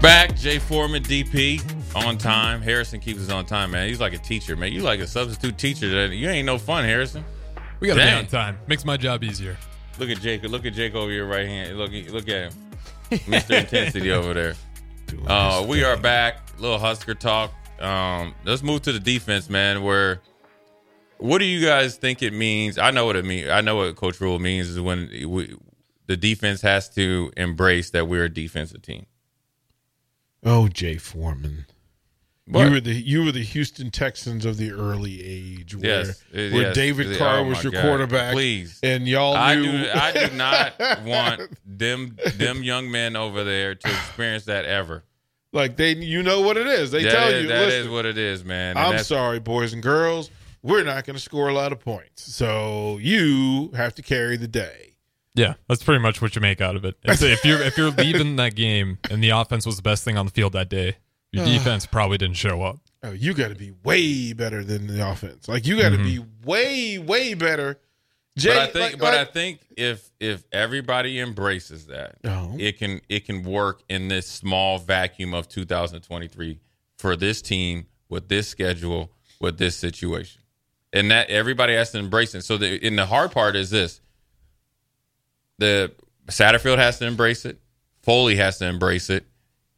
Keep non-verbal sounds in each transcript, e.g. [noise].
Back, Jay Foreman, DP, on time. Harrison keeps us on time, man. He's like a teacher, man. You like a substitute teacher. That you ain't no fun, Harrison. We gotta be on time. Makes my job easier. Look at Jake. Look at Jake over your right hand. Look, look at him, [laughs] Mr. Intensity over there. Uh, we are back. Little Husker talk. Um, let's move to the defense, man. Where, what do you guys think it means? I know what it means. I know what Coach Rhule means is when we, the defense has to embrace that we're a defensive team. Oh, Jay Foreman. What? You were the you were the Houston Texans of the early age, where Yes, where yes. David Carr Oh, was your God. quarterback. Please. and y'all I knew. do. I do [laughs] not want them them young men over there to experience that ever. like they, you know what it is. They That tell is- you. that listen, is what it is, man. And I'm sorry, boys and girls. We're not going to score a lot of points, so you have to carry the day. Yeah, that's pretty much what you make out of it. It's, if you're if you're leaving that game and the offense was the best thing on the field that day, your defense probably didn't show up. Oh, you got to be way better than the offense. Like you got to be Mm-hmm. way, way better. Jay, but I think, like- but like- I think if if everybody embraces that, Oh. it can it can work in this small vacuum of 2023 for this team with this schedule with this situation, and that everybody has to embrace it. So the and the hard part is this: the Satterfield has to embrace it, Foley has to embrace it,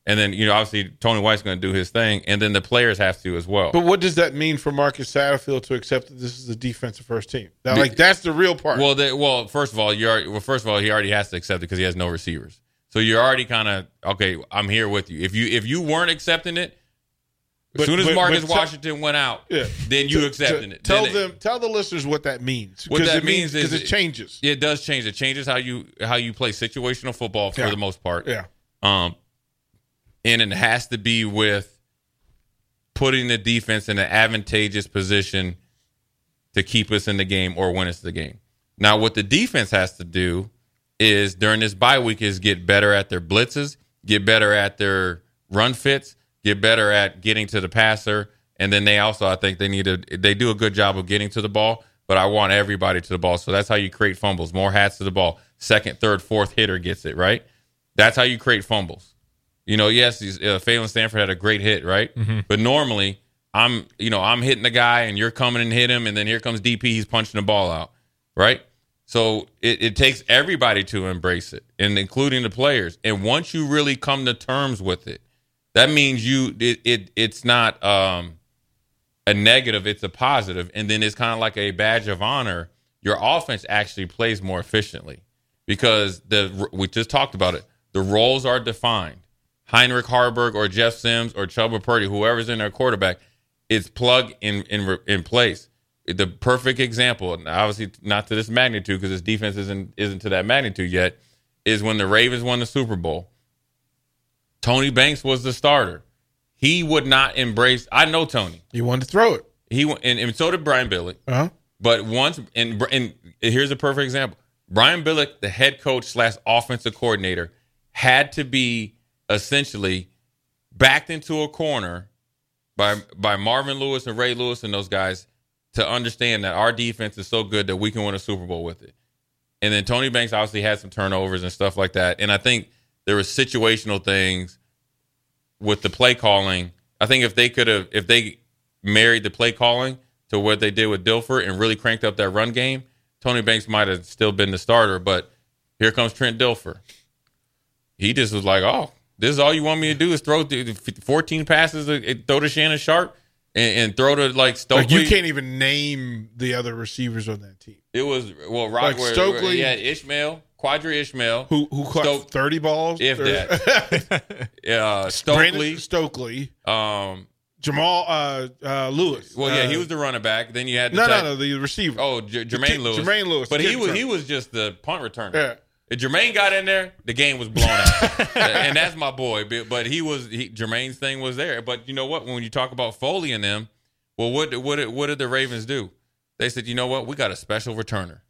and then you know obviously Tony White's going to do his thing, and then the players have to as well. But what does that mean for Marcus Satterfield to accept that this is the defensive first team? Now, like that's the real part. Well, they, well, first of all, you already, well, first of all, he already has to accept it because he has no receivers. So you're already kind of okay. I'm here with you. If you if you weren't accepting it, But- as soon as but- Marcus but tell- Washington went out, Yeah. then you To- accepting to- it. Tell Then it- them, tell the listeners what that means. What that it means is because it changes. It does change. It changes how you how you play situational football for Yeah. the most part. Yeah. Um, and it has to be with putting the defense in an advantageous position to keep us in the game or win us the game. Now, what the defense has to do is during this bye week is get better at their blitzes, get better at their run fits, get better at getting to the passer, and then they also I think they need to they do a good job of getting to the ball. But I want everybody to the ball, so that's how you create fumbles. More hats to the ball. Second, third, fourth hitter gets it right. That's how you create fumbles. You know, yes, uh, Phalen Sanford had a great hit, right? But normally, I'm, you know, I'm hitting the guy, and you're coming and hit him, and then here comes DP, he's punching the ball out, right? So it, it takes everybody to embrace it, and including the players. And once you really come to terms with it, that means you it, it it's not um, a negative; it's a positive, and then it's kind of like a badge of honor. Your offense actually plays more efficiently because the we just talked about it. The roles are defined. Heinrich Haarberg or Jeff Sims or Chubba Purdy, whoever's in their quarterback, it's plug in in in place. The perfect example, obviously not to this magnitude because this defense isn't isn't to that magnitude yet, is when the Ravens won the Super Bowl. Tony Banks was the starter. He would not embrace. I know Tony. He wanted to throw it. He and, and so did Brian Billick. Uh-huh. But once and and here's a perfect example. Brian Billick, the head coach slash offensive coordinator, had to be essentially backed into a corner by by Marvin Lewis and Ray Lewis and those guys to understand that our defense is so good that we can win a Super Bowl with it. And then Tony Banks obviously had some turnovers and stuff like that. And I think there were situational things with the play calling, I think if they could have, if they married the play calling to what they did with Dilfer and really cranked up that run game, Tony Banks might have still been the starter. But here comes Trent Dilfer. He just was like, "Oh, this is all you want me to do is throw th- 14 passes, throw to Shannon Sharpe, and, and throw to like Stokley." Like you can't even name the other receivers on that team. It was well, Rock Like Stokley- where he had Ismail, Qadry Ismail, Who who caught Stoke- thirty balls? if Or- that, [laughs] uh, Brandon Stokley. Stokley, Um, Jamal uh, uh, Lewis. well, yeah, Uh, he was the running back. Then you had the no, tight- no, no, the receiver. Oh, J- Jermaine Lewis. Jermaine Lewis, But he was he was just the punt returner. Yeah. If Jermaine got in there, the game was blown out, [laughs] and that's my boy. But- he was he, Jermaine's thing was there. But you know what? When you talk about Foley and them, well, what what did, what did the Ravens do? They said, you know what? We got a special returner.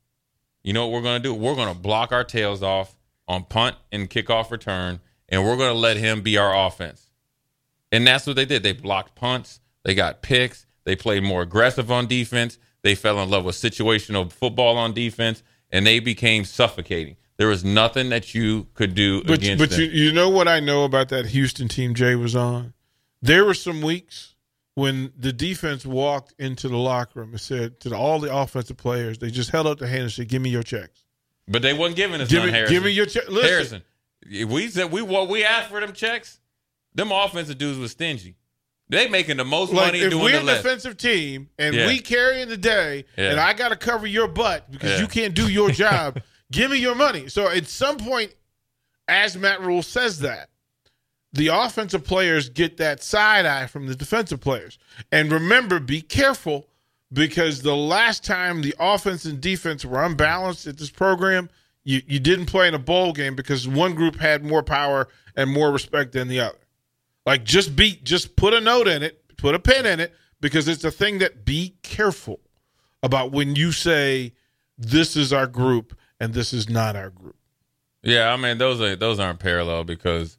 You know what we're going to do? We're going to block our tails off on punt and kickoff return, and we're going to let him be our offense. And that's what they did. They blocked punts. They got picks. They played more aggressive on defense. They fell in love with situational football on defense, and they became suffocating. There was nothing that you could do But against but them. you, you know what I know about that Houston team Jay was on? There were some weeks when the defense walked into the locker room and said to the, all the offensive players, they just held up their hand and said, "Give me your checks. but they wasn't giving us Give none, me, Harrison. give me your check." Listen, Harrison. We said we what we asked for them checks. Them offensive dudes was stingy. They making the most like money if doing we're the a less. defensive team and Yeah. we carrying the day, Yeah. and I got to cover your butt because Yeah. you can't do your [laughs] job, give me your money. So at some point, as Matt Rhule says that, the offensive players get that side eye from the defensive players. And remember, be careful because the last time the offense and defense were unbalanced at this program, you, you didn't play in a bowl game because one group had more power and more respect than the other. Like just be just put a note in it, put a pin in it, because it's a thing that be careful about when you say this is our group and this is not our group. Yeah, I mean those are those aren't parallel because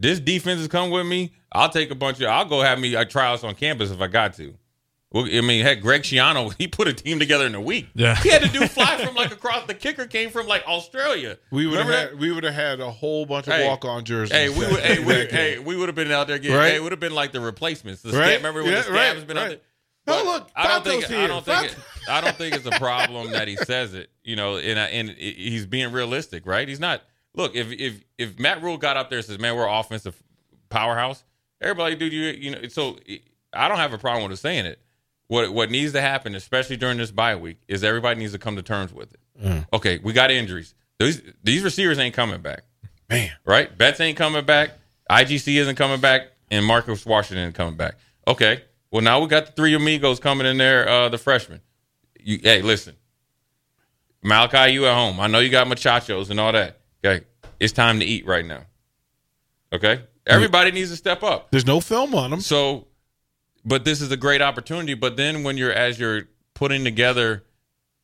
This defense has come with me. I'll take a bunch of I'll go have me a tryouts on campus if I got to. Well, I mean, heck, Greg Schiano, [laughs] he put a team together in a week. Yeah. He had to do fly from like across the kicker came from like Australia. We would have had we would have had a whole bunch of Hey. walk on jerseys. Hey, we would, hey, we, hey, we would have been out there getting. Right? Hey, it would have been like the replacements. The Right? scab, remember when Yeah, the scab right, has been right. out there? Oh, But look, I don't think. Fato's I don't think. It, I don't think it's a problem that he says it. You know, and I, and he's being realistic, right? He's not. Look, if if if Matt Rhule got up there and says, "Man, we're offensive powerhouse," everybody, dude, you you know. So I don't have a problem with saying it. What what needs to happen, especially during this bye week, is everybody needs to come to terms with it. Mm. Okay, we got injuries. These these receivers ain't coming back Man. right? Betts ain't coming back. IGC isn't coming back, and Marcus Washington ain't coming back. Okay, well now we got the three amigos coming in there, uh, the freshmen. You, hey, listen, Malachi, you at home? I know you got machachos and all that. Okay, it's time to eat right now. Okay, everybody needs to step up. There's no film on them. So, but this is a great opportunity. But then when you're as you're putting together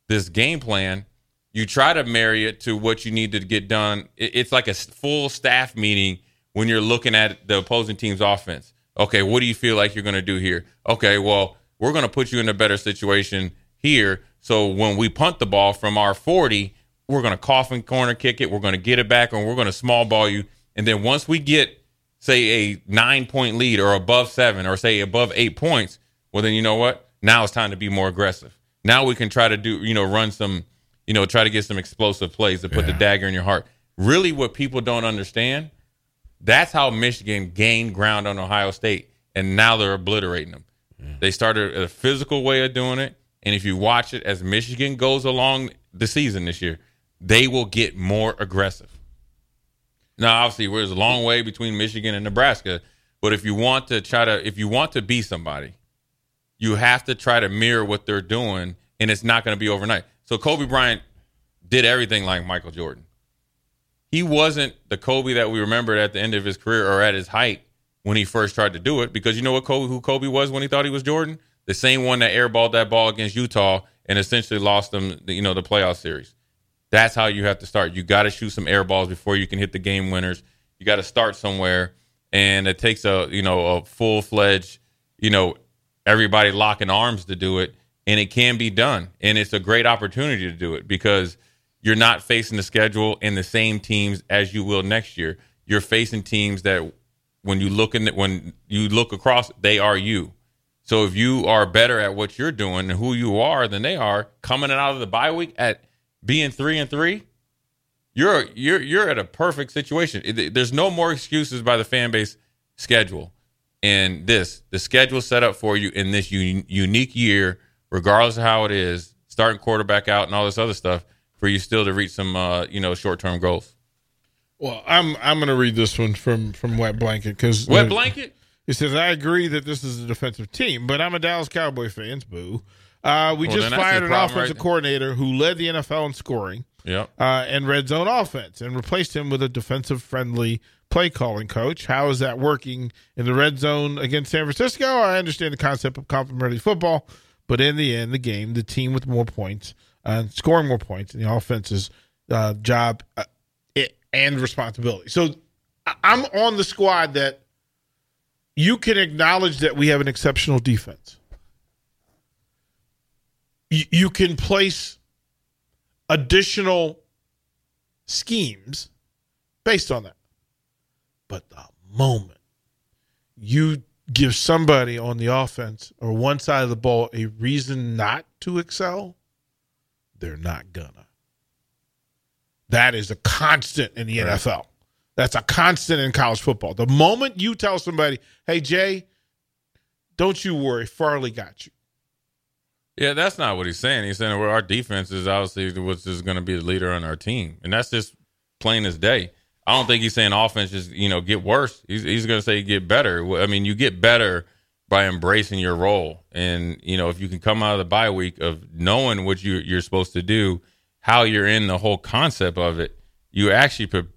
this game plan, you try to marry it to what you need to get done. It's like a full staff meeting when you're looking at the opposing team's offense. Okay, what do you feel like you're going to do here? Okay, well, we're going to put you in a better situation here. So when we punt the ball from our 40, we're going to coffin corner kick it. We're going to get it back, and we're going to small ball you. And then once we get, say, a nine point lead or above seven, or say above eight points, well, then you know what? Now it's time to be more aggressive. Now we can try to do, you know, run some, you know, try to get some explosive plays to put the dagger in your heart. Really, what people don't understand, that's how Michigan gained ground on Ohio State, and now they're obliterating them. They started a physical way of doing it, and if you watch it as Michigan goes along the season this year, they will get more aggressive. Now, obviously, there's a long way between Michigan and Nebraska, but if you want to try to, if you want to be somebody, you have to try to mirror what they're doing, and it's not going to be overnight. So Kobe Bryant did everything like Michael Jordan. He wasn't the Kobe that we remembered at the end of his career or at his height when he first tried to do it. Because you know what Kobe, who Kobe was when he thought he was Jordan, the same one that airballed that ball against Utah and essentially lost them, you know, the playoff series. That's how you have to start. You got to shoot some air balls before you can hit the game winners. You got to start somewhere, and it takes a you know a full fledged you know everybody locking arms to do it, and it can be done, and it's a great opportunity to do it because you're not facing the schedule and the same teams as you will next year. You're facing teams that when you look in the, when you look across, they are you. So if you are better at what you're doing and who you are than they are, coming out of the bye week at being three and three, you're you're you're at a perfect situation. There's no more excuses by the fan base schedule. And this, the schedule set up for you in this un- unique year, regardless of how it is, starting quarterback out and all this other stuff, for you still to reach some uh, you know short term goals. Well, I'm I'm going to read this one from from Wet Blanket because Wet blanket. He says, I agree that this is a defensive team, but I'm a Dallas Cowboy fan. Boo. Uh, we Well, just fired an offensive right coordinator who led the NFL in scoring Yep. uh, and red zone offense and replaced him with a defensive friendly play calling coach. How is that working in the red zone against San Francisco? I understand the concept of complementary football, but in the end, the game, the team with more points and scoring more points, and the offense's uh, job uh, it, and responsibility. So I'm on the squad that you can acknowledge that we have an exceptional defense. You, can place additional schemes based on that. But the moment you give somebody on the offense or one side of the ball a reason not to excel, they're not gonna. That is a constant in the NFL. That's a constant in college football. The moment you tell somebody, hey, Jay, don't you worry, Farley got you. Yeah, that's not what he's saying. He's saying well, our defense is obviously what's is going to be the leader on our team, and that's just plain as day. I don't think he's saying offense just you know get worse. He's he's going to say get better. I mean, you get better by embracing your role, and you know if you can come out of the bye week of knowing what you you're supposed to do, how you're in the whole concept of it, you actually pre-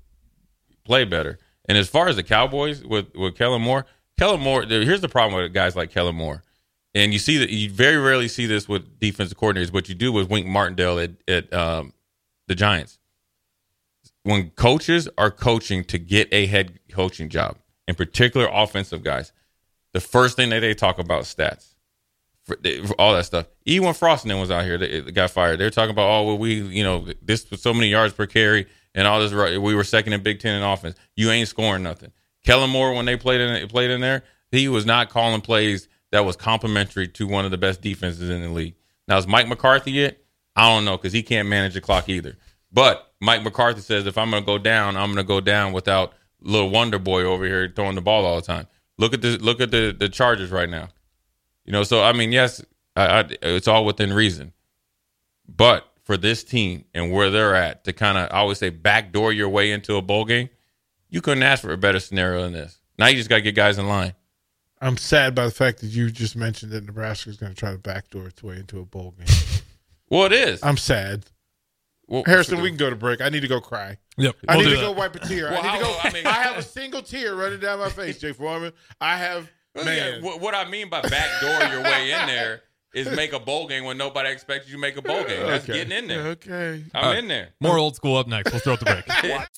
play better. And as far as the Cowboys with with Kellen Moore, Kellen Moore, here's the problem with guys like Kellen Moore. And you see that you very rarely see this with defensive coordinators. What you do with Wink Martindale at, at um, the Giants. When coaches are coaching to get a head coaching job, in particular offensive guys, the first thing that they talk about stats, for, for all that stuff. Even when Froston was out here, they, they got fired. They're talking about, oh, well, we, you know, this was so many yards per carry and all this. We were second in Big Ten in offense. You ain't scoring nothing. Kellen Moore, when they played in played in there, he was not calling plays that was complimentary to one of the best defenses in the league. Now, is Mike McCarthy it? I don't know because he can't manage the clock either. But Mike McCarthy says if I'm going to go down, I'm going to go down without little Wonder Boy over here throwing the ball all the time. Look at the look at the the Chargers right now. You know, so I mean, yes, I, I, it's all within reason. But for this team and where they're at, to kind of I always say backdoor your way into a bowl game, you couldn't ask for a better scenario than this. Now you just got to get guys in line. I'm sad by the fact that you just mentioned that Nebraska is going to try to backdoor its way into a bowl game. [laughs] Well, it is. I'm sad. Well, Harrison, we can go to break. I need to go cry. Yep. I we'll need to that. go wipe a tear. Well, I need to go. I mean, [laughs] I, have a single tear running down my face, Jay Foreman. I have Yeah, man. what, what I mean by backdoor your way in there is make a bowl game when nobody expects you to make a bowl game. That's Okay. getting in there. Okay. I'm All right. in there. More old school up next. We'll throw it the break. [laughs]